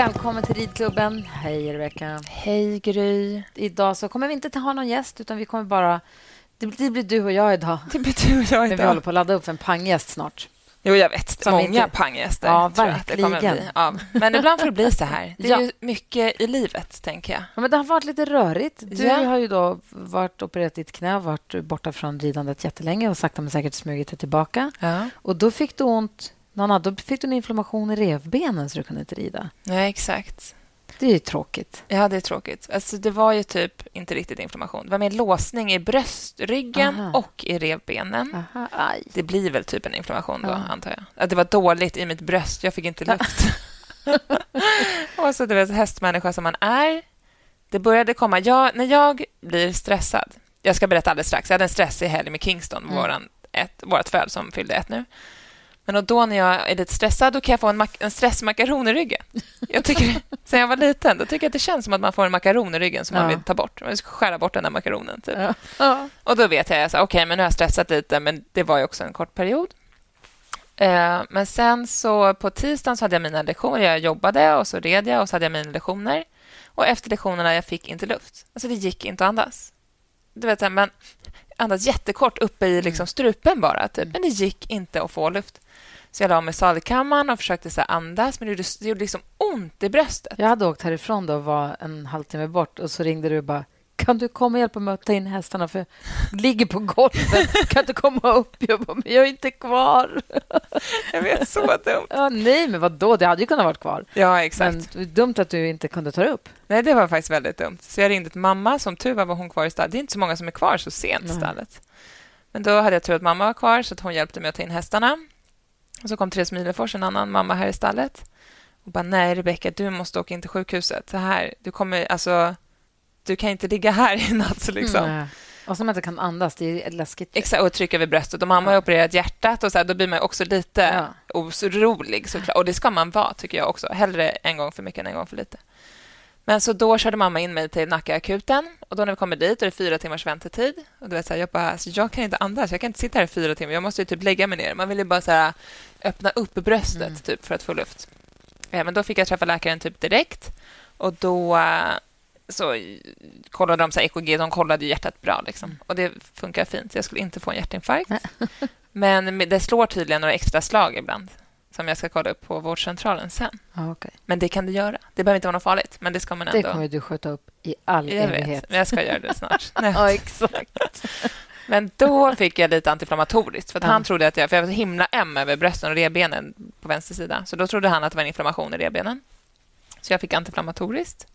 Välkommen till ridklubben. Hej, Rebecka. Hej, Gry. Idag så kommer vi inte ha någon gäst, utan vi kommer bara... Det blir, det blir du och jag idag. Det blir du och jag Men vi håller på att ladda upp för en panggäst snart. Jo, jag vet. Som Många inte- panggäster. Ja, verkligen. Ja. Men ibland får det bli så här. Det är Ja. ju mycket i livet, tänker jag. Ja, men det har varit lite rörigt. Du Ja. har ju då varit opererat ditt knä, varit borta från ridandet jättelänge och sakta men säkert smugit dig tillbaka. Och då fick du ont... Nanna, då fick du en inflammation i revbenen så du kunde inte rida. Nej, exakt. Det är ju tråkigt. Ja, det är tråkigt. Alltså, det var ju typ inte riktigt inflammation. Det var mer låsning i bröstryggen Aha. och i revbenen. Aha. Det blir väl typ en inflammation då, Ja. antar jag. Att det var dåligt i mitt bröst. Jag fick inte luft. och så, du vet, hästmänniska som man är. Det började komma... Jag, när jag blir stressad... Jag ska berätta alldeles strax. Jag hade en stressig helg med Kingston, Mm. våran ett, vårt föl som fyllde ett nu. Men och då när jag är lite stressad då kan jag få en, en stressmakaron i ryggen. Jag tycker, sen jag var liten då tycker jag att det känns som att man får en makaron i ryggen som man Ja. vill ta bort. Man ska skära bort den där makaronen. Typ. Ja. Ja. Och då vet jag, okej, okay, men nu har jag stressat lite, men det var ju också en kort period. Eh, men sen så på tisdagen så hade jag mina lektioner. Jag jobbade och så red jag och så hade jag mina lektioner. Och efter lektionerna jag fick inte luft. Alltså det gick inte att andas. Du vet, man andas jättekort uppe i liksom strupen bara, typ. men det gick inte att få luft. Så jag la mig i salkammaren och försökte så andas, men det gjorde, det gjorde liksom ont i bröstet. Jag hade åkt härifrån då och var en halvtimme bort och så ringde du och bara kan du komma och hjälpa mig att ta in hästarna för jag ligger på golvet. Kan du komma upp? Jag bara, men jag är inte kvar. Jag vet, så dumt. Ja, nej, men vad då? Det hade ju kunnat vara kvar. Ja, exakt. Men dumt att du inte kunde ta det upp. Nej, det var faktiskt väldigt dumt. Så jag ringde till mamma. Som tur var var hon kvar i stallet. Det är inte så många som är kvar så sent i stallet. Men då hade jag tur att mamma var kvar, så att hon hjälpte mig att ta in hästarna. Och så kom Therese Milefors, en annan mamma här i stallet. Och bara, nej Rebecka, du måste åka in till sjukhuset. Så här, du kommer, alltså, du kan inte ligga här i natt. Liksom. Nej. Och som inte kan andas, det är läskigt. Exakt, och trycka vid bröstet. Och mamma har opererat hjärtat och så här, då blir man också lite Ja. orolig. såklart. Och det ska man vara, tycker jag också. Hellre en gång för mycket än en gång för lite. Men så då körde mamma in mig till Nackaakuten. Och då när vi kommer dit är det fyra timmars väntetid. Och du vet, så här, jag bara, alltså, jag kan inte andas. Jag kan inte sitta här i fyra timmar. Jag måste ju typ lägga mig ner. Man vill ju bara så här, öppna upp bröstet Mm. typ, för att få luft. Ja, men då fick jag träffa läkaren typ direkt. Och då eh, så kollade de så här EKG. De kollade hjärtat bra. Liksom. Och det funkar fint. Jag skulle inte få en hjärtinfarkt. Men det slår tydligen några extra slag ibland som jag ska kolla upp på vårdcentralen sen. Okej. Men det kan det göra. Det behöver inte vara något farligt, men det ska man Det ändå... kommer du skjuta upp i all jag evighet. vet, men jag ska göra det snart. Ja, exakt. Men då fick jag lite antiinflammatoriskt. För att Ja. han trodde att jag... För jag var så himla öm över brösten och revbenen på vänster sida. Så då trodde han att det var en inflammation i revbenen. Så jag fick antiinflammatoriskt.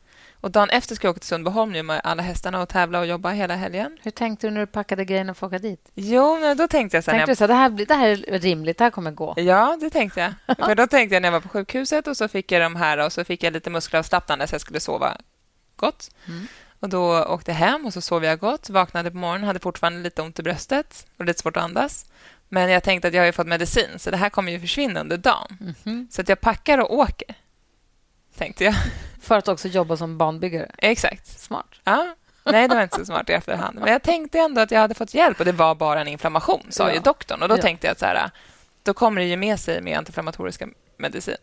Och dagen efter ska jag åka till Sundbyholm nu med alla hästarna och tävla och jobba hela helgen. Hur tänkte du när du packade grejerna att åka dit? Jo, men då tänkte jag sen... Tänkte du så här, det här, blir- det här är rimligt, det här kommer gå? Ja, det tänkte jag. För då tänkte jag när jag var på sjukhuset och så fick jag de här och så fick jag lite muskelavslappnande så jag skulle sova gott. Mm. Och då åkte jag hem och så sov jag gott, vaknade på morgonen, hade fortfarande lite ont i bröstet och lite svårt att andas. Men jag tänkte att jag har fått medicin, så det här kommer ju försvinna under dagen. Mhm. Så att jag packar och åker, tänkte jag. För att också jobba som banbyggare. Exakt. Smart. Ja. Nej, det var inte så smart i efterhand. Men jag tänkte ändå att jag hade fått hjälp och det var bara en inflammation, sa Ja. ju doktorn. Och då Ja. tänkte jag att så här, då kommer det ju med sig med antiinflammatoriska medicin.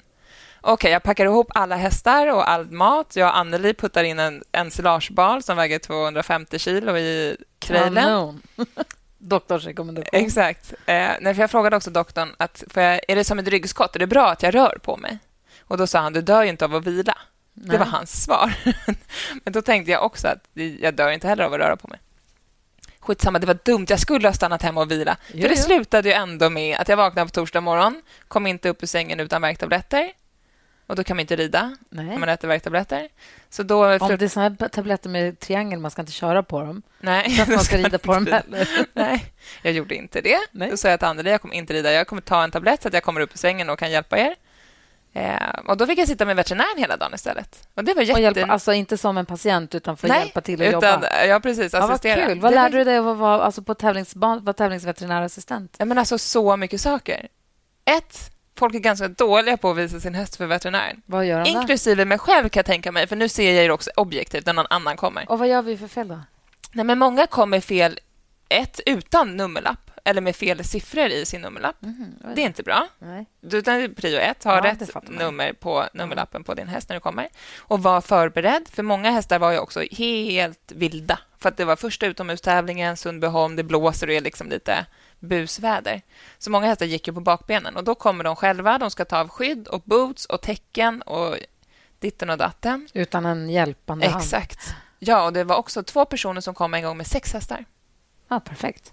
Okej, jag packar ihop alla hästar och all mat. Jag och Anneli puttar in en ensilagebal som väger 250 kilo i trailen. Kanon. Doktorsrekommendation. Exakt. Eh, jag frågade också doktorn att jag, är det som ett ryggskott. Är det bra att jag rör på mig? Och Då sa han du dör ju inte av att vila. Det Nej. var hans svar. Men då tänkte jag också att jag dör inte heller av att röra på mig. Skitsamma, det var dumt. Jag skulle ha stannat hemma och vila. Jo, För det jo. slutade ju ändå med att jag vaknade på torsdag morgon, kom inte upp ur sängen utan värktabletter. Och då kan man inte rida Nej. om man äter värktabletter. Så då... Om det är såna här tabletter med triangel, man ska inte köra på dem. Nej, Så att man ska rida på dem heller. Nej, jag gjorde inte det. Nej. Då sa jag till Anneli, jag kommer inte rida. Jag kommer ta en tablett så att jag kommer upp ur sängen och kan hjälpa er. Eh, och Då fick jag sitta med veterinären hela dagen istället. Och det var jätte... Och hjälpa, alltså inte som en patient, utan för att Nej, hjälpa till att utan, jobba. Ja, precis. Ja, vad Assistera. kul. Vad Det var- lärde du dig av att vara alltså på tävlingsban, vara tävlingsveterinärassistent? Ja, men alltså så mycket saker. Ett, folk är ganska dåliga på att visa sin häst för veterinären. Vad gör de? Inklusive mig själv kan jag tänka mig, för nu ser jag ju också objektivt när någon annan kommer. Och vad gör vi för fel då? Nej, men många kommer fel, ett, utan nummerlapp eller med fel siffror i sin nummerlapp. Det är inte bra. Nej. Utan prio ett, ha Ja, det rätt nummer på nummerlappen på din häst när du kommer. Och var förberedd, för många hästar var ju också helt vilda. För att det var första utomhustävlingen, Sundbyholm, det blåser och är liksom lite busväder. Så många hästar gick ju på bakbenen och då kommer de själva. De ska ta av skydd och boots och täcken och ditten och datten. Utan en hjälpande hand? Exakt. Ja, och det var också två personer som kom en gång med sex hästar. Ja, perfekt.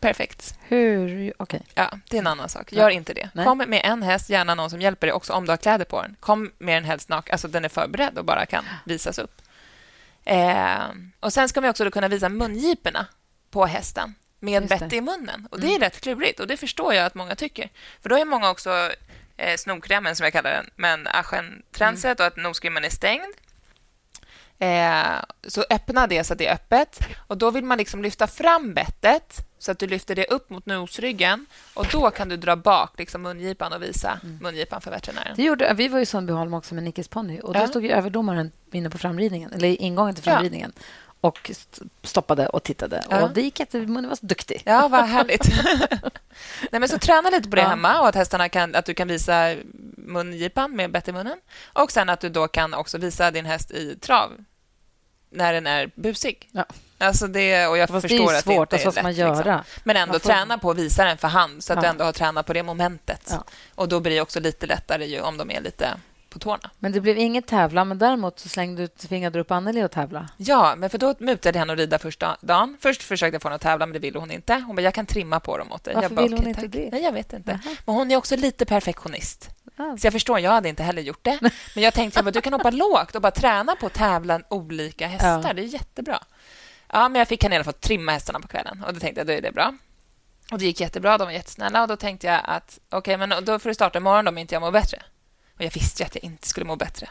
Perfekt. Hur... Okej. Ja, det är en annan sak. Gör inte det. Nej. Kom med en häst, gärna någon som hjälper dig också om du har kläder på den. Kom med den helst naken, alltså den är förberedd och bara kan visas upp. Eh, och Sen ska man också kunna visa mungiporna på hästen med. Mm. bett i munnen. Och Det är rätt klurigt och det förstår jag att många tycker. För då är många också eh, snorkrämen, som jag kallar den, men aschentranset och att nosgrimmen är stängd. Eh, så öppna det så att det är öppet. Och Då vill man liksom lyfta fram bettet så att du lyfter det upp mot nosryggen. Och Då kan du dra bak liksom mungipan och visa mungipan för veterinären. Det gjorde, vi var i Sundbyholm också med Nickis ponny och då Ja. stod ju överdomaren inne på framridningen, eller ingången till Ja. framridningen och st- stoppade och tittade. Ja. Och det gick jättebra. var så duktig. Ja, vad härligt. Nej, men så träna lite på det Ja. hemma och att, hästarna kan, att du kan visa mungipan med bett i munnen. Och sen att du då kan också visa din häst i trav när den är busig. Ja. Alltså det, och jag Fast det är förstår ju att svårt, det alltså, inte är lätt. man Liksom. göra? Men ändå får- träna på att visa den för hand så att Ja. du ändå har tränat på det momentet. Ja. Och Då blir det också lite lättare ju om de är lite på tårna. Men det blev inget tävla, men däremot så slängde du, tvingade du upp Anneli att tävla. Ja, men för då mutade jag henne att rida första dagen. Först försökte jag få henne att tävla, men det ville hon inte. Hon bara, jag kan trimma på dem åt dig. Varför jag bara, vill hon "Okej, inte tack." det? Nej, jag vet inte. Men hon är också lite perfektionist. Så jag förstår, jag hade inte heller gjort det. Men jag tänkte att du kan hoppa lågt och bara träna på att tävla olika hästar. Ja. Det är jättebra. Ja, men jag fick henne i alla fall trimma hästarna på kvällen och då tänkte jag då är det bra. Och det gick jättebra, de var jättesnälla och då tänkte jag att okej, men då får du starta imorgon om inte jag mår bättre. Och jag visste ju att jag inte skulle må bättre.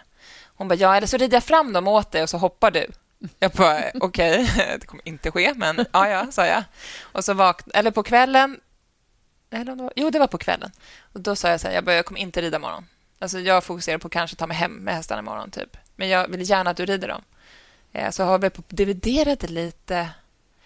Hon bara, ja, eller så rider jag fram dem åt dig och så hoppar du. Jag bara, okej, det kommer inte ske, men ja, ja, sa jag. Och så vak eller på kvällen, eller om det var, jo, det var på kvällen. Och då sa jag så här, jag, bara, jag kommer inte rida imorgon. Alltså, jag fokuserar på att kanske ta mig hem med hästarna imorgon, typ. Men jag vill gärna att du rider dem. Eh, så har vi på dividerade lite.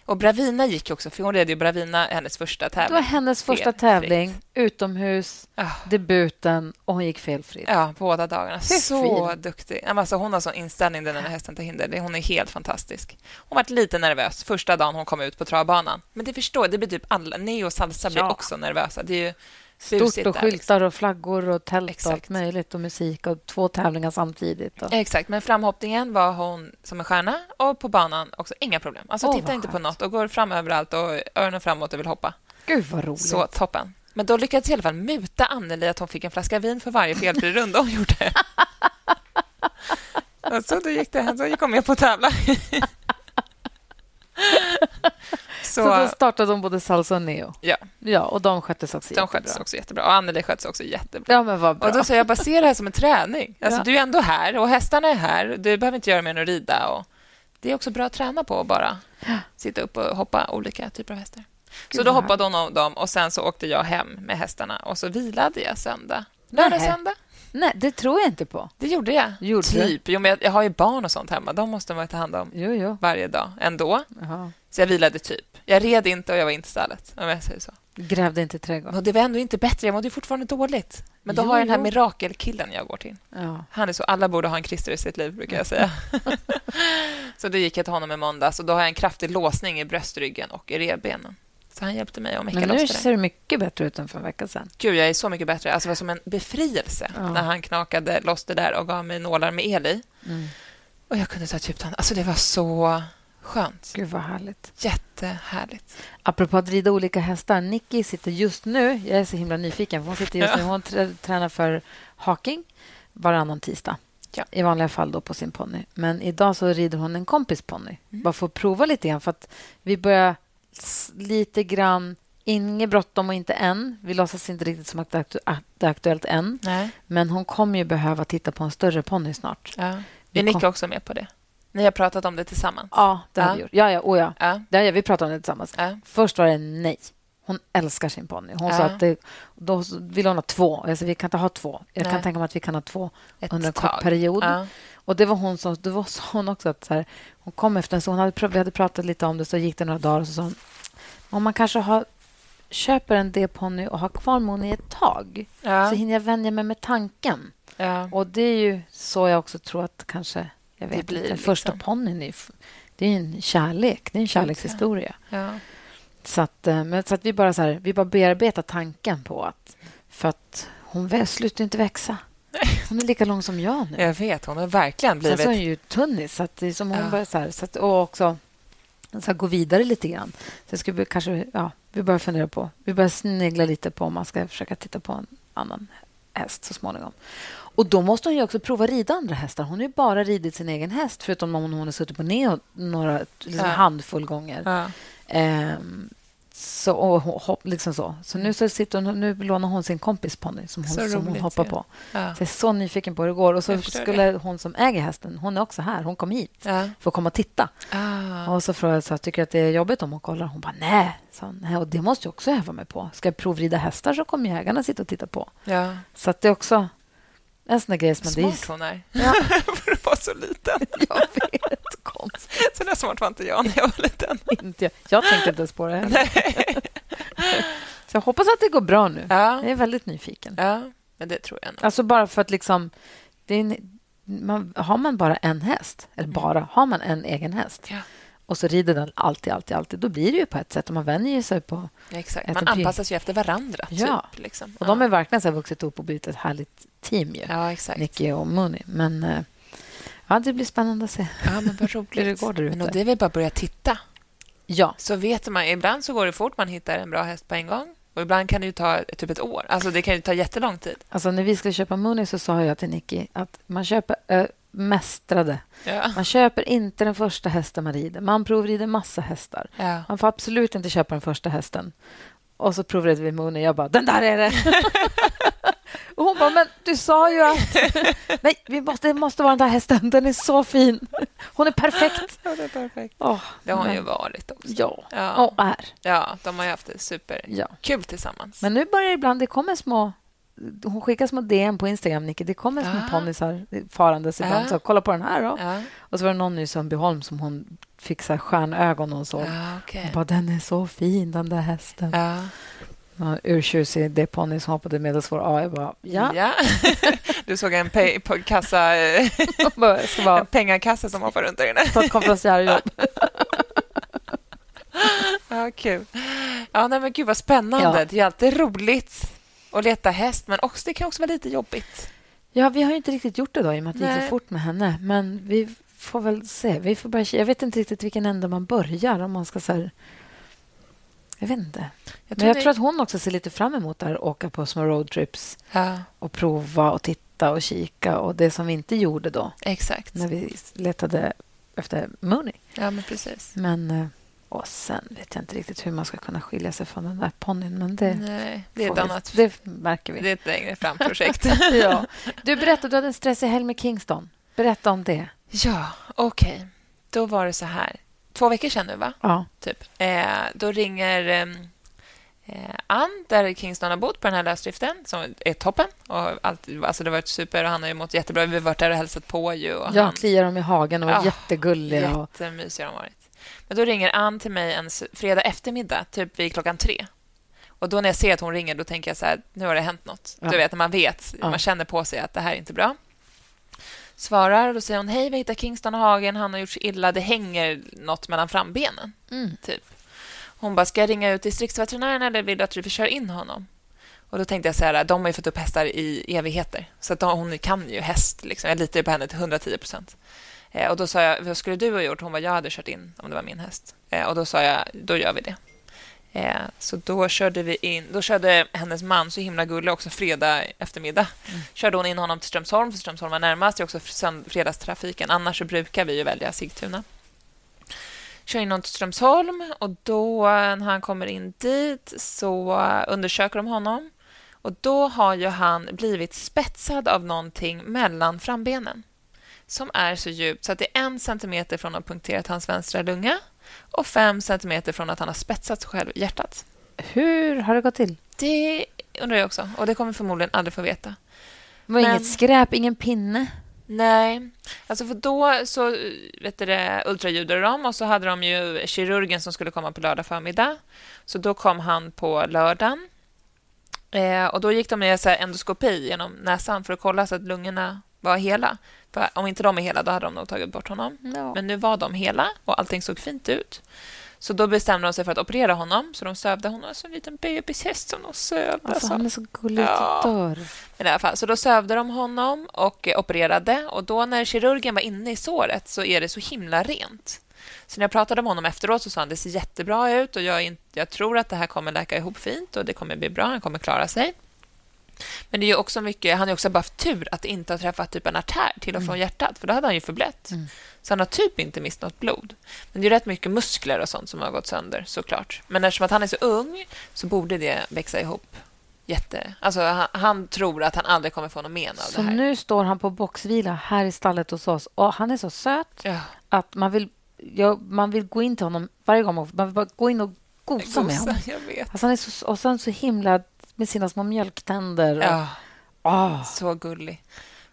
Och Bravina gick också, för hon red ju Bravina hennes första tävling. Det var hennes första Felfritt. tävling, utomhus, Ah. debuten och hon gick felfritt. Ja, båda dagarna. Så fin. duktig. Alltså, hon har sån inställning, den här hästen till hinder. Hon är helt fantastisk. Hon var lite nervös första dagen hon kom ut på travbanan. Men det förstår det blir typ alla. Neo och Salsa blir Ja. också nervösa. Det är ju Stort och där, skyltar och flaggor och tält och Exakt. allt möjligt och musik och två tävlingar samtidigt. Och... Exakt, men framhoppningen var hon som en stjärna och på banan också inga problem. Alltså Åh, titta inte på något och går fram överallt och öronen framåt och vill hoppa. Gud, vad roligt. Så toppen. Men då lyckades i alla fall muta Anneli att hon fick en flaska vin för varje felfri runda hon gjorde. Och så då gick det, så gick hon med på att tävla. Så, då Så, startade de både Salsa och Neo. ja, Ja, och de sköttes också de jättebra. sköts också jättebra. Och Anneli sköts också jättebra. Ja, men vad bra. Och då sa jag, bara se det här som en träning. Alltså, Ja. Du är ändå här och hästarna är här. Du behöver inte göra mer än att rida. Och det är också bra att träna på att bara sitta upp och hoppa olika typer av hästar. Gud, så då hoppade hon av dem och sen så åkte jag hem med hästarna och så vilade jag söndag. Lördag, söndag. Nej, det tror jag inte på. Det gjorde jag. Gjorde typ. Jo, men jag, jag har ju barn och sånt hemma. De måste man ta hand om Jo, jo. varje dag ändå. Jaha. Så jag vilade typ. Jag red inte och jag var inte i stallet, om jag säger så. Grävde inte i trädgården. Och det var ändå inte bättre. Jag mådde fortfarande dåligt. Men då Jo, har jag den här jo. mirakelkillen jag går till. Ja. Han är så, alla borde ha en Christer i sitt liv, brukar jag säga. så då gick jag till honom i måndags och då har jag en kraftig låsning i bröstryggen och i revbenen. Så han hjälpte mig att mecka Men nu ser det mycket bättre ut än för en vecka sedan. Gud, jag är så mycket bättre. Alltså, det var som en befrielse Ja. när han knakade loss det där och gav mig nålar med el i. Mm. Och jag kunde ta ett djupt andetag. Alltså, det var så skönt. Gud, vad härligt. Jättehärligt. Apropå att rida olika hästar. Nicky sitter just nu... Jag är så himla nyfiken. För hon sitter just Ja. nu, hon trä- tränar för haking varannan tisdag. Ja. I vanliga fall då på sin ponny. Men idag så rider hon en kompis ponny. Mm. Bara för att prova lite grann. För att vi börjar lite grann Inget bråttom och inte än. Vi låtsas inte riktigt som att det är aktu- att det är aktuellt än. Nej. Men hon kommer ju behöva titta på en större ponny snart. Ja. Vi Är Nicke också med på det? Ni har pratat om det tillsammans? Ja, det har Ja. vi gjort. Ja, ja, oh ja. Ja. Ja, vi pratade om det tillsammans. Först var det nej. Hon älskar sin ponny. Hon Ja. sa att det, då vill hon ha två. Jag sa, vi kan inte ha två. Jag kan Nej. tänka mig att vi kan ha två Ett under en kort period. Ja. Och det var hon som... Det var sa hon också att så här, hon kom efter en så hon hade, Vi hade pratat lite om det, så gick det några dagar och så sa hon om man kanske har, köper en D-ponny och har kvar Moni ett tag Ja. så hinner jag vänja mig med tanken. Och det är ju så jag också tror att kanske... Jag Det vet blir inte, den liksom. första ponnyn är det är en kärlek. Det är en kärlekshistoria. Så att, eh, men så att vi bara så här, vi bara bearbetar tanken på att... För att hon slutar inte växa. Hon är lika lång som jag nu. Jag vet, hon har verkligen Sen så är blivit... hon ju tunnis. Så att det är som hon Ja. börjar så här, så att, och också så här, gå vidare lite grann. Så jag skulle kanske... Ja, vi börjar fundera på... Vi börjar snegla lite på om man ska försöka titta på en annan häst så småningom. Och då måste hon ju också prova rida andra hästar. Hon har ju bara ridit sin egen häst förutom om hon har suttit på neo några liksom Ja. handfull gånger. Ja. Ehm, så, och, ho- hopp, liksom så. så nu, så sitter hon, nu lånar hon sin kompis ponny som, hon, som hon hoppar på. Ja. Så jag är så nyfiken på hur det går. Och så Jag skulle hon som äger hästen, hon är också här. Hon kom hit Ja. för att komma och titta. Ah. Och så frågade jag så tycker du att det är jobbigt om hon kollar. Hon bara nej. Så, nej. Och det måste jag också öva mig på. Ska jag provrida hästar så kommer jägarna sitta och titta på. Ja. Så det är också en sån där grej som... det är- Smart hon är. Ja, För att vara så liten. jag vet. Konstigt. Så där smart var inte jag när jag var liten. Inte jag. jag tänkte inte ens på det heller. Så jag hoppas att det går bra nu. Ja. Jag är väldigt nyfiken. ja, men det tror jag nog. Alltså bara för att liksom... Det är en, man, har man bara en häst, eller bara, har man en egen häst Ja. Och så rider den alltid, alltid, alltid, då blir det ju på ett sätt man vänjer sig på... Exakt. Man anpassas ju efter varandra. Ja. Typ, liksom. Och de har verkligen så vuxit upp och blivit ett härligt team ju. Ja, exakt. Nicky och Mooney. Men eh, ja, det blir spännande att se. Ja, men vad roligt. Hur det går där ute. Men och det är väl bara att börja titta. Ja, Så vet man, ibland så går det fort, man hittar en bra häst på en gång. Och ibland kan det ju ta typ ett år. Alltså det kan ju ta jättelång tid. alltså när vi skulle köpa Mooney så sa jag till Nicky att man köper äh, mästrade. Ja. Man köper inte den första hästen man rider. Man provrider massa hästar. Ja. Man får absolut inte köpa den första hästen. Och så provade vi Mooney. Jag bara, den där är det! och hon bara, men du sa ju att... Nej, vi måste, det måste vara den där hästen. Den är så fin. Hon är perfekt. ja, det är perfekt. Åh, Det har hon men- ju varit också. Ja, Ja. och är. Ja, de har ju haft det superkul Ja. tillsammans. Men nu börjar det ibland... Det kommer små... Hon skickar små DM på Instagram, Nicky. Det kommer små Ah. ponnysar farandes ibland. Ah. Så kolla på den här då. Ja, Och så var det någon i Sundbyholm som hon fick så här stjärnögon och såg. ja okej. Hon bara, den är så fin, den där hästen. Ja. Ja, urtjusig det ponny som hoppade medelsvår A. Jag bara, ja. Du såg en pe- på kassa, bara, en pengakassa som hoppar runt där inne. ta ett konferensjobb. Ja, kul. Ja, nej, men gud vad spännande. Ja. Det är alltid roligt att leta häst, men också, det kan också vara lite jobbigt. Ja, vi har ju inte riktigt gjort det då, i och med att det gick så fort med henne. Men vi får väl se. Vi får bara, jag vet inte riktigt vilken ände man börjar. Om man ska så här, Jag vet inte. Jag Men jag det- tror att hon också ser lite fram emot det här, åka på små roadtrips Ja, och prova och titta och kika. Och det som vi inte gjorde då, exakt. när vi letade efter Mooney. Ja, men precis. Men... Och sen vet jag inte riktigt hur man ska kunna skilja sig från den där ponnyn. Men det, Nej, det är ett vi- annat... det märker vi. Det är ett längre fram-projekt. ja. Du berättade du hade en stressig helg med Kingston. Berätta om det. ja, okej. Då var det så här. Två veckor sedan nu, va? Ja. Typ. Eh, då ringer ehm, eh, Ann, där Kingston har bott på den här lösdriften, som är toppen. Och allt, alltså det har varit super och han har ju mått jättebra. Vi har varit där och hälsat på ju. Och Jag han, kliar dem i hagen och var Ja, jättegulliga. Jättemysiga har de varit. Men då ringer Ann till mig en fredag eftermiddag, typ vid klockan tre. Och då när jag ser att hon ringer, då tänker jag så här, nu har det hänt något. Ja. Du vet, när man vet, Ja. man känner på sig att det här är inte bra. Svarar och då säger hon, hej, vi hittar Kingston i hagen, han har gjort sig illa, det hänger något mellan frambenen. mm. Typ. Hon bara, ska jag ringa ut distriktsveterinären eller vill du att du köra in honom? Och då tänkte jag så här, de har ju fått upp hästar i evigheter. Så att de, hon kan ju häst. Liksom. Jag litar på henne till 110 procent. Eh, och då sa jag, vad skulle du ha gjort? Hon var jag hade kört in om det var min häst. Eh, och då sa jag, då gör vi det. Eh, så då körde vi in, då körde hennes man, så himla gullig också, fredag eftermiddag. Körde hon in honom till Strömsholm, för Strömsholm var närmast. Det är också fredagstrafiken. Annars brukar vi ju välja Sigtuna. kör in honom till Strömsholm och då när han kommer in dit så undersöker de honom. Och Då har ju han blivit spetsad av någonting mellan frambenen som är så djupt så att det är en centimeter från att ha punkterat hans vänstra lunga och fem centimeter från att han har spetsat själv hjärtat. Hur har det gått till? Det undrar jag också, och det kommer vi förmodligen aldrig få veta. Det var Men- inget skräp, ingen pinne. Nej, alltså för då så vet du det, ultraljudade de och så hade de ju kirurgen som skulle komma på lördag förmiddag. Så då kom han på lördagen. Eh, och då gick de med så endoskopi genom näsan för att kolla så att lungorna var hela. För om inte de är hela, då hade de nog tagit bort honom. Ja. Men nu var de hela och allting såg fint ut. Så då bestämde de sig för att operera honom. Så de sövde honom som en liten bebishäst som de sövde. Alltså, så. han är så gullig Ja. dör. Men i alla fall, så då sövde de honom och eh, opererade. Och då när kirurgen var inne i såret så är det så himla rent. Så när jag pratade med honom efteråt så sa han det ser jättebra ut och jag, jag tror att det här kommer läka ihop fint och det kommer bli bra, han kommer klara sig. Men det är också mycket, han har också bara haft tur att inte ha träffat typ en artär till och från hjärtat, för då hade han ju förblött. Så han har typ inte mist något blod. Men det är rätt mycket muskler och sånt som har gått sönder, såklart. Men eftersom att han är så ung så borde det växa ihop jätte... Alltså, han, han tror att han aldrig kommer få någon men av Så det här. nu står han på boxvila här i stallet hos oss. Och han är så söt Ja. att man vill, ja, man vill gå in till honom varje gång. Man vill bara gå in och gosa med honom. Jag vet. Alltså, han är så, och sen så himla med sina små mjölktänder. Och, Ja, Ah. så gullig.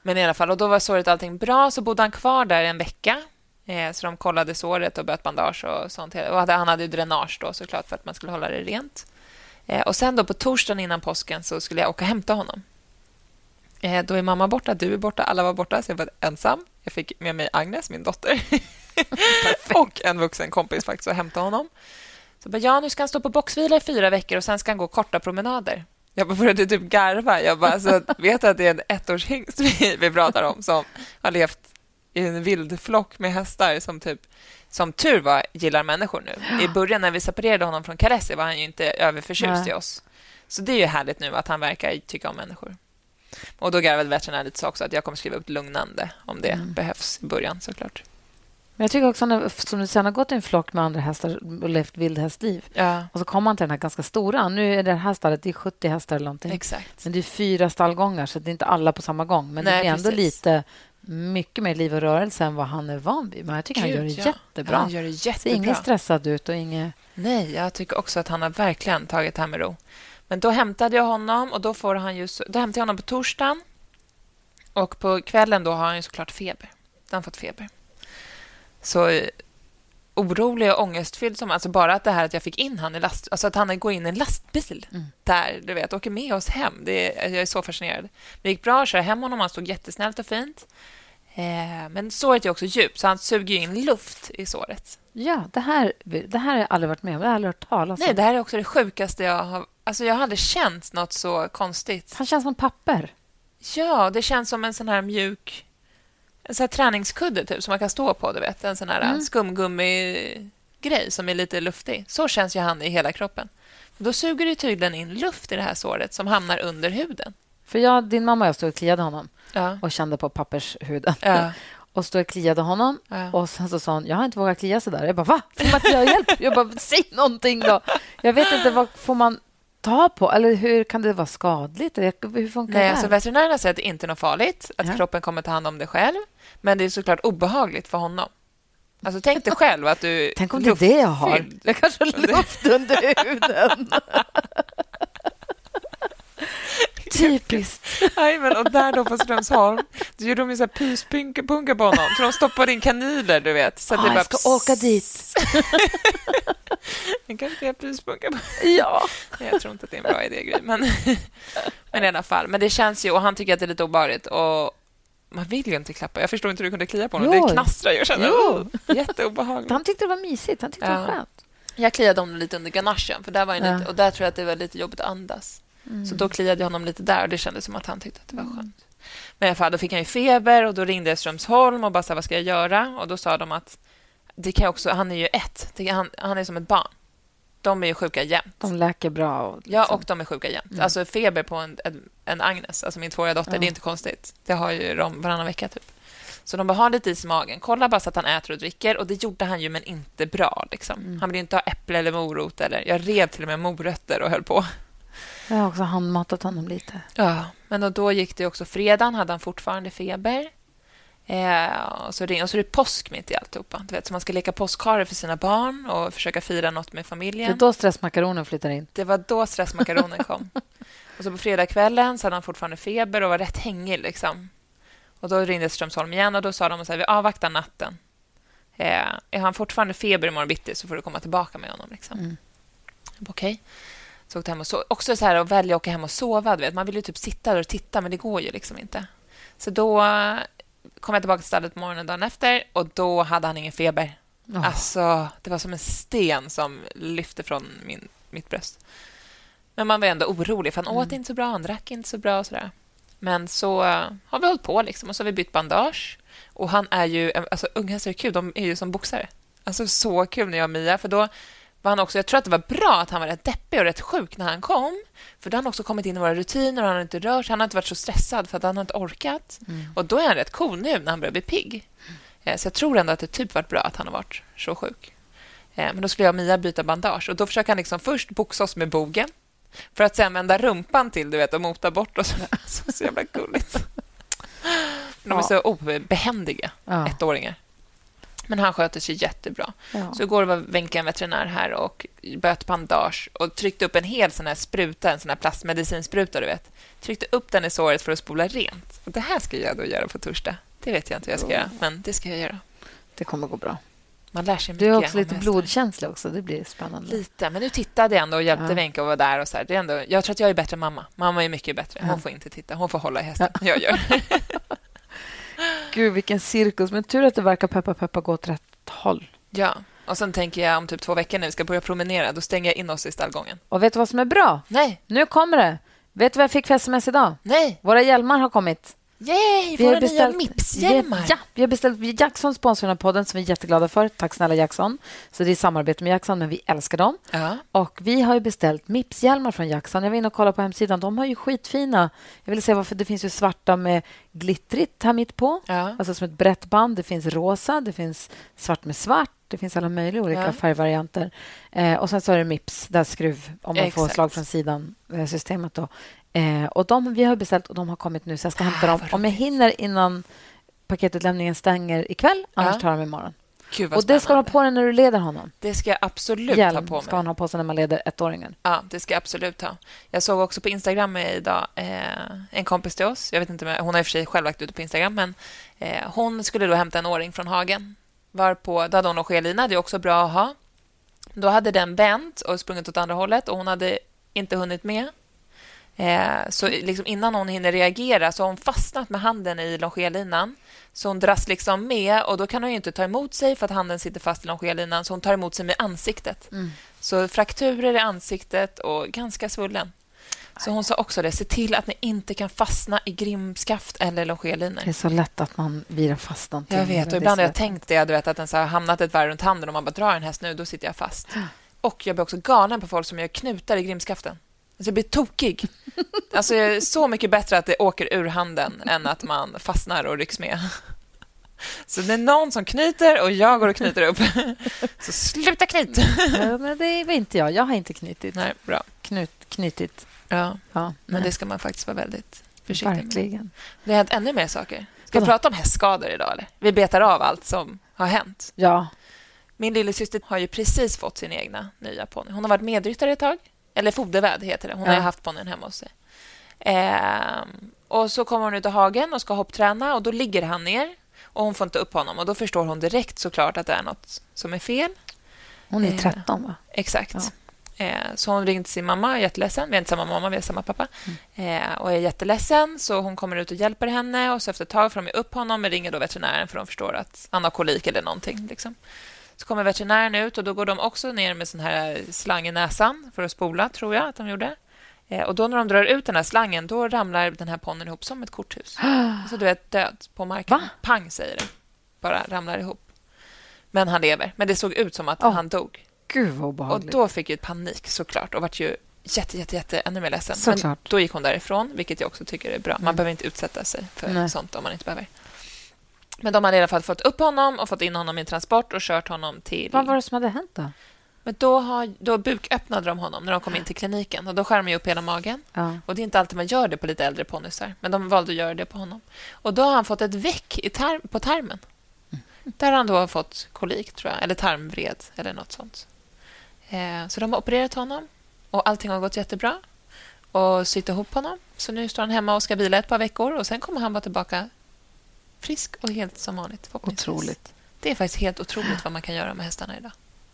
Men i alla fall, och då var såret allting bra, så bodde han kvar där en vecka. Eh, så de kollade såret och böt bandage och sånt. Och han hade ju dränage då såklart för att man skulle hålla det rent. Eh, och sen då på torsdagen innan påsken så skulle jag åka och hämta honom. Eh, då är mamma borta, du är borta, alla var borta, så jag var ensam. Jag fick med mig Agnes, min dotter, och en vuxen kompis faktiskt och hämta honom. Så bara, ja, nu ska han stå på boxvila i fyra veckor och sen ska han gå korta promenader. Jag bara började typ garva. Jag bara, alltså, vet att det är en ettårshingst vi, vi pratar om som har levt i en vild flock med hästar som typ som tur var gillar människor nu. I början när vi separerade honom från Caressi var han ju inte överförtjust Nej. i oss. Så det är ju härligt nu att han verkar tycka om människor. Och då garvade veterinären lite så också att jag kommer skriva upp lugnande om det behövs i början såklart. Men jag tycker också, när, som du sen har gått i en flock med andra hästar och levt vildhästliv Ja, och så kommer man till den här ganska stora. Nu är det här stallet det är 70 hästar eller någonting. exakt. Men det är fyra stallgångar, så det är inte alla på samma gång. Men Nej, det är ändå precis. lite mycket mer liv och rörelse än vad han är van vid. Men jag tycker han gör det Gud, ja. jättebra. Han gör det Ser jättebra. inget stressad ut och inget... Nej, jag tycker också att han har verkligen tagit det här med ro. Men då hämtade jag honom och då får han ju, så- då hämtade jag honom på torsdagen. Och på kvällen då har han ju såklart feber. Han har fått feber. Så orolig och ångestfylld som alltså bara att det här att jag fick in han i last, alltså att han går in i en lastbil där, du vet, åker med oss hem. Det är, jag är så fascinerad. Det gick bra, jag körde hem honom, han stod jättesnällt och fint. Eh, men såret är också djupt, så han suger in luft i såret. Ja, det här, det här har jag aldrig varit med om. Det har jag aldrig hört talas om. Nej, det här är också det sjukaste jag har... Alltså jag har aldrig känt något så konstigt. Han känns som papper. Ja, det känns som en sån här mjuk... En sån här träningskudde typ, som man kan stå på. Du vet. En sån här Mm. skumgummi-grej som är lite luftig. Så känns ju han i hela kroppen. Då suger det tydligen in luft i det här såret som hamnar under huden. För jag, din mamma och jag stod och kliade honom Ja. och kände på pappershuden. Ja. Och stod och kliade honom. Ja. Och sen så sa hon, jag har inte vågat klia så där. Jag bara, va? Får man inte hjälp? Jag bara, säg någonting då. Jag vet inte, vad får man ta på? Eller hur kan det vara skadligt? Hur funkar Nej, det? alltså veterinärerna säger att det inte är något farligt, att Ja. kroppen kommer ta hand om det själv. Men det är såklart obehagligt för honom. Alltså tänk dig själv att du... Tänk om det är det jag har. Jag kanske har luft under huden. Typiskt. Men och där då på Strömsholm, då gjorde de ju så här pyspunka på honom. Så de stoppade in kanyler, du vet. Så Ah, det bara jag ska åka dit. En kanske är pyspunka på. Ja. Nej, Jag tror inte att det är en bra idé, Gry. Men, men i alla fall. Men det känns ju, och han tycker att det är lite obehagligt. Och man vill ju inte klappa. Jag förstår inte hur du kunde klia på honom. Jo. Det knastrar ju. Jag känner, Jo. oh, jätteobehagligt. Han tyckte det var mysigt. Han tyckte det var Ja. skönt. Jag kliade honom lite under ganachen, för där var Ja. lite, och där tror jag att det var lite jobbigt att andas. Så då kliade jag honom lite där och det kändes som att han tyckte att det var skönt. Men i alla fall, då fick han ju feber och då ringde jag Strömsholm och bara sa, vad ska jag göra? Och då sa de att det kan också, han är ju ett, det han, han är som ett barn. De är ju sjuka jämt. De läker bra. Och Ja, liksom. och de är sjuka jämt. Alltså feber på en, en, en Agnes, alltså min tvååriga dotter, Ja. det är inte konstigt. Det har ju de varannan vecka typ. Så de bara, ha lite is i magen. Kolla bara så att han äter och dricker. Och det gjorde han ju, men inte bra. Liksom. Mm. Han ville inte ha äpple eller morot. Eller, jag rev till och med morötter och höll på. Jag har också handmatat honom lite. Ja, men då, då gick det också. Fredagen hade han fortfarande feber. Eh, och, så ring, och så är det påsk mitt i alltihopa. Du vet, så man ska leka påskhare för sina barn och försöka fira något med Det familjen. är då stressmakaronen flyttar in. Det var då stressmakaronen kom. och så på fredagskvällen så hade han fortfarande feber och var rätt hängig. Liksom. Och Då ringde Strömsholm igen och då sa de att vi avvaktar natten. Eh, är han fortfarande feber imorgon bitti så får du komma tillbaka med honom. Liksom. Mm. Okej. Så åkte hem och so också så här att välja att åka hem och sova. Du vet. Man vill ju typ sitta där och titta, men det går ju liksom inte. Så då eh, kom jag tillbaka till stallet på morgonen dagen efter och då hade han ingen feber. Åh. Alltså, det var som en sten som lyfte från min, mitt bröst. Men man var ändå orolig, för han åt inte så bra, han drack inte så bra. Och sådär. Men så eh, har vi hållit på liksom, och så har vi bytt bandage. Och han är ju... Alltså, unghästar är kul, de är ju som boxare. Alltså så kul när jag och Mia, för då var han också... Jag tror att det var bra att han var rätt deppig och rätt sjuk när han kom. För då har han också kommit in i våra rutiner och han har inte rört sig. Han har inte varit så stressad för att han har inte orkat. Och då är han rätt cool nu när han börjar bli pigg. Eh, Så jag tror ändå att det typ varit bra att han har varit så sjuk. Eh, Men då skulle jag och Mia byta bandage och då försöker han liksom först boxa oss med bogen för att sen vända rumpan till du vet, och mota bort oss. Så, så jävla gulligt. De är så obehändiga, Ja. ettåringar. Men han sköter sig jättebra. Ja. Så igår var Wenche en veterinär här och böt bandage och tryckte upp en hel sån här spruta, en sån här plastmedicinspruta, du vet. Tryckte upp den i såret för att spola rent. Och det här ska jag då göra på torsdag. Det vet jag inte hur jag ska göra, men det ska jag göra. Det kommer gå bra. Man lär sig mycket. Du är också lite hästar. blodkänslig också. Det blir spännande. Lite, men nu tittade jag ändå och hjälpte Ja. Wenche att vara där. Och så här. Det är ändå, jag tror att jag är bättre än mamma. Mamma är mycket bättre. Hon Ja. får inte titta. Hon får hålla i hästen. Jag gör. Gud, vilken cirkus. Men tur att det verkar peppa peppa gå åt rätt håll. Ja. Och sen tänker jag om typ två veckor när vi ska börja promenera, då stänger jag in oss i stallgången. Och vet du vad som är bra? Nej, Nu kommer det. Vet du vad jag fick för sms idag? nej! Våra hjälmar har kommit. Yay! Våra nya Mips-hjälmar! Ja, vi har beställt. Jackson sponsrar den podden som vi är jätteglada för. Tack snälla Jackson. Så det är samarbete med Jackson, men vi älskar dem. Ja. Och vi har beställt Mips-hjälmar från Jackson. Jag var inne och kollade på hemsidan. De har ju skitfina. Jag vill säga varför det finns ju svarta med glittrigt här mitt på. Ja. Alltså som ett brett band. Det finns rosa, det finns svart med svart. Det finns alla möjliga olika Ja. färgvarianter. Eh, och sen så är det Mips, där skruv, om man får Exakt. slag från sidan, eh, systemet. Då. Eh, och de, vi har beställt och de har kommit nu, så jag ska hämta Ah, dem. Om jag hinner innan paketutlämningen stänger ikväll, annars Ja. tar jag dem imorgon. Gud, Och det ska du ha på dig när du leder honom. Det ska jag absolut Hjälm ta på ska mig. han ha på sig när man leder ettåringen. Ja, det ska jag absolut ha. Jag såg också på Instagram idag eh, en kompis till oss. Jag vet inte, hon har i och för sig själv lagt ut på Instagram, men eh, hon skulle då hämta en åring från hagen. Varpå, då hade hon longerlina, det är också bra att ha. Då hade den vänt och sprungit åt andra hållet och hon hade inte hunnit med. Eh, så liksom innan hon hinner reagera så har hon fastnat med handen i longerlinan. Så hon dras liksom med och då kan hon inte ta emot sig för att handen sitter fast i longerlinan så hon tar emot sig med ansiktet. Så frakturer i ansiktet och ganska svullen. Så hon sa också det, se till att ni inte kan fastna i grimskaft eller longerlinor. Det är så lätt att man virar fast någonting. Jag vet, och ibland har jag tänkt det, du vet, att den så har hamnat ett varv runt handen och man bara drar en häst nu, då sitter jag fast. Och jag blir också galen på folk som gör knutar i grimskaften. Alltså jag blir tokig. Alltså, det är så mycket bättre att det åker ur handen än att man fastnar och rycks med. Så det är någon som knyter och jag går och knyter upp. Så sluta knyt! Ja, men det var inte jag. Jag har inte knutit. Nej, bra. Knut, knutit. Ja, Ja, men det ska man faktiskt vara väldigt försiktig med. Verkligen. Det har hänt ännu mer saker. Ska vi prata om hästskador idag? Eller? Vi betar av allt som har hänt. Ja. Min lillasyster har ju precis fått sin egna nya ponny. Hon har varit medryttare ett tag. Eller fodervärd heter det. Hon har Ja. ju haft ponnyn hemma hos sig. Ehm, och så kommer hon ut i hagen och ska hoppträna och då ligger han ner och hon får inte upp honom och då förstår hon direkt såklart att det är något som är fel. Hon är Eh, 13, va? Exakt. Ja. Eh, så hon ringde till sin mamma, är jätteledsen. Vi har inte samma mamma, vi har samma pappa. Mm. Eh, och är jätteledsen, så hon kommer ut och hjälper henne. Och så efter ett tag får de upp honom och ringer då veterinären för de förstår att han har kolik eller någonting. Liksom. Så kommer veterinären ut och då går de också ner med sån här slang i näsan för att spola, tror jag att de gjorde. Eh, och då när de drar ut den här slangen, då ramlar den här ponnyn ihop som ett korthus. Så du vet, död på marken. Va? Pang, säger det. Bara ramlar ihop. Men han lever. Men det såg ut som att Åh. han dog. Gud, vad Och obehagligt. då fick jag panik såklart och vart ju jätte, jätte, jätte ännu mer ledsen. Såklart. Men då gick hon därifrån, vilket jag också tycker är bra. Man Mm. behöver inte utsätta sig för Nej. sånt om man inte behöver. Men de hade i alla fall fått upp honom och fått in honom i en transport och kört honom till... Vad var det som hade hänt då? Men då, har, då buköppnade de honom när de kom in till kliniken och då skär de upp hela magen. Ja. Och Det är inte alltid man gör det på lite äldre ponnysar, men de valde att göra det på honom. Och Då har han fått ett väck i tar- på tarmen. Där har han då fått kolik, tror jag, eller tarmvred eller nåt sånt. Eh, så de har opererat honom och allting har gått jättebra och sytt ihop honom. Så nu står han hemma och ska vila ett par veckor och sen kommer han vara tillbaka frisk och helt som vanligt. Otroligt. Det är faktiskt helt otroligt vad man kan göra med hästarna idag.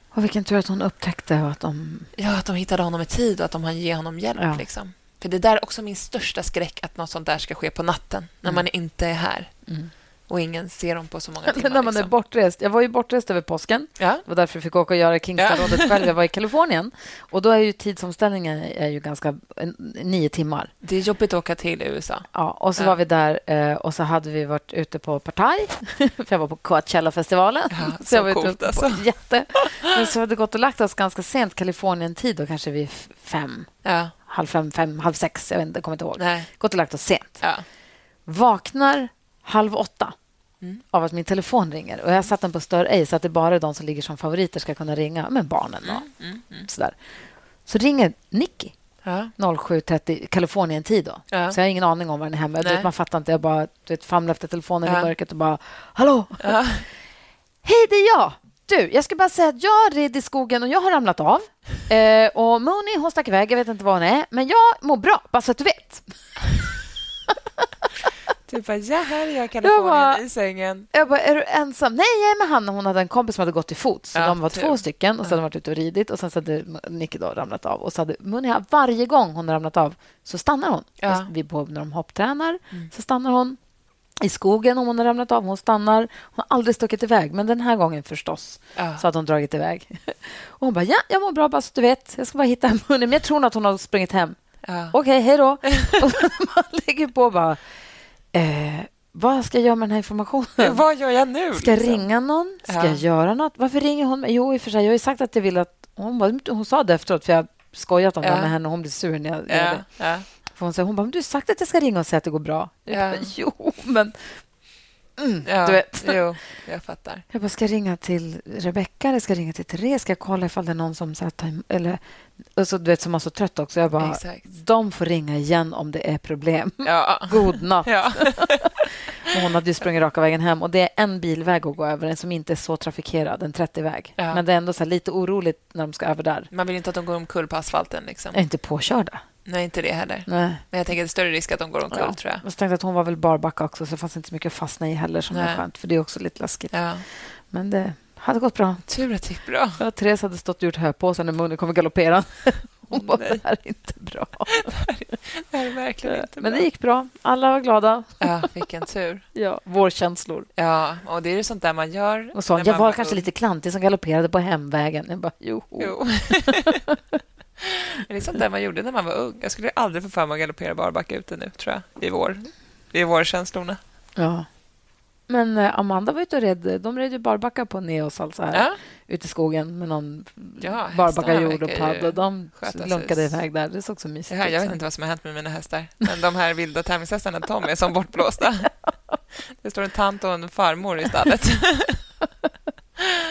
Och vilken tur att hon upptäckte och att de... Ja, att de hittade honom i tid och att de hann ge honom hjälp. Ja. Liksom. För Det där är också min största skräck, att något sånt där ska ske på natten när man inte är här Mm. Och ingen ser dem på så många timmar. när man är liksom. bortrest. Jag var ju bortrest över påsken. Ja. Det var därför jag fick åka och göra Kingston-rådet Ja. själv. Jag var i Kalifornien. Och då är ju tidsomställningen är ju ganska nio timmar. Det är jobbigt att åka till USA. Ja, och så Ja. var vi där eh, och så hade vi varit ute på partaj. För jag var på Coachella-festivalen. Ja, så jag var ute coolt, på, alltså. Jätte. Men så hade gått och lagt oss ganska sent Kalifornien-tid, då kanske vid fem, Ja. halv fem, fem, halv sex. Jag vet inte, jag kommer inte ihåg. Nej. Gått och lagt oss sent. Ja. Vaknar halv åtta Mm. av att min telefon ringer. Och Jag satt den på stör ej, så att det bara är de som ligger som favoriter ska kunna ringa. Men barnen och Mm, mm. sådär. Så ringer Nicky Ja. 07.30 Kalifornien-tid. Då. Ja. Så jag har ingen aning om var den är hemma. Vet, man fattar inte. Jag bara du vet, famlar efter telefonen Ja. i mörkret och bara Hallå! Ja. Hej, det är jag! Du, jag ska bara säga att jag red i skogen och jag har ramlat av. Eh, och Moni, hon stack iväg. Jag vet inte var hon är. Men jag mår bra, bara så att du vet. Typ bara, ja, här är jag Kalifornien bara- i sängen. Jag bara, är du ensam? Nej, jag är med Hanna. Hon hade en kompis som hade gått till fots. Så Ja, de var tur. två stycken och så hade de varit ute och ridit. Och sen så hade Nicky då ramlat av. Och så hade Munia, varje gång hon har ramlat av så stannar hon. Ja. Mm. Vi på, när de hopptränar så stannar hon. I skogen om hon har ramlat av. Hon stannar. Hon har aldrig stuckit iväg. Men den här gången förstås Ja. så hade hon dragit iväg. Och hon bara, ja, jag mår bra bara så du vet. Jag ska bara hitta Munia. Men jag tror nog att hon har sprungit hem. Ja. Okej, hej då. och man lägger på bara, eh, vad ska jag göra med den här informationen? Vad gör jag nu? Ska jag liksom? ringa någon? Ska Ja. jag göra något? Varför ringer hon mig? Jo, i och för sig, jag har ju sagt att jag vill att... Hon, bara, hon sa det efteråt, för jag skojat om Ja. det med henne och hon blev sur när jag gjorde Ja. det. Ja. För hon sa, hon bara, du har sagt att jag ska ringa och säga att det går bra. Ja. bara, jo, men... Mm, Ja. Du vet. Jo, jag fattar. Jag bara, ska jag ringa till Rebecka eller ska jag ringa till Therese? Ska jag kolla ifall det är någon som, em- eller, och så, du vet, som var så trött också. Jag bara, Exakt. de får ringa igen om det är problem. Ja. God natt. Ja. Hon hade ju sprungit raka vägen hem. Och Det är en bilväg att gå över, en som inte är så trafikerad, en 30-väg. Ja. Men det är ändå så lite oroligt när de ska över där. Man vill inte att de går omkull på asfalten. Liksom. Är inte påkörda. Nej, inte det heller. Nej. Men jag tänker att det är större risk att de går omkull, Ja. tror jag. Tänkte jag att hon var väl barbacka också, så det fanns inte så mycket att fastna i heller som är skönt, för det är också lite läskigt. Ja. Men det hade gått bra. Tur att det gick bra. Ja, Therese hade stått och gjort höpåsen när munnen kommer galoppera. Hon bara, Nej. det här är inte bra. Det här är verkligen inte Men bra. det gick bra. Alla var glada. Ja, vilken tur. Ja, vår känslor. Ja, och det är ju sånt där man gör. Och så, jag man var kanske lite klantig som galopperade på hemvägen. Jag bara, jo. Jo. Det är sånt där man gjorde när man var ung. Jag skulle aldrig få för mig att galoppera barbacka ute nu, tror jag, i vår, i vårkänslorna. Ja. Men eh, Amanda var ute och red. De red ju barbacka på Neos alltså här, Ja, ute i skogen med någon Ja, barbacka jord och padd. Och de lunkade iväg där. Det såg så mysigt det här, jag ut vet inte vad som har hänt med mina hästar, men de här vilda tävlingshästarna de är som bortblåsta. Det står en tant och en farmor i stallet.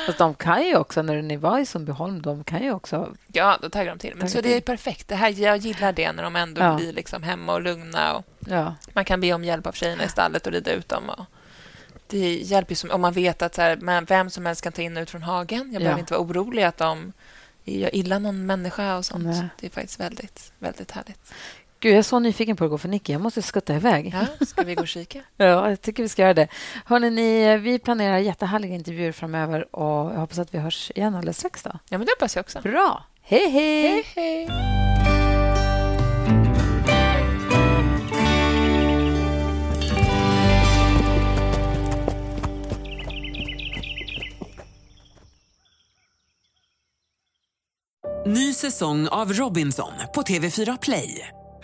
Fast de kan ju också, när ni var i Sundbyholm, de kan ju också... Ja, då taggar de till. Men så det är perfekt. Det här, jag gillar det när de ändå Ja. blir liksom hemma och lugna. Och Ja, man kan be om hjälp av tjejerna i stallet och rida ut dem. Och det hjälper som, om man vet att så här, vem som helst kan ta in och ut från hagen. Jag Ja. behöver inte vara orolig att de gör illa någon människa och sånt. Nej. Det är faktiskt väldigt, väldigt härligt. Gud, jag är så nyfiken på att gå för Nicky. Jag måste skutta iväg. Ja, ska vi gå och kika? Ja, jag tycker vi ska göra det. Hörrni, ni, vi planerar jättehärliga intervjuer framöver och jag hoppas att vi hörs igen alldeles strax. Då. Ja, men det hoppas jag också. Bra! Hej, hej! Hej, hej! Ny säsong av Robinson på TV4 Play.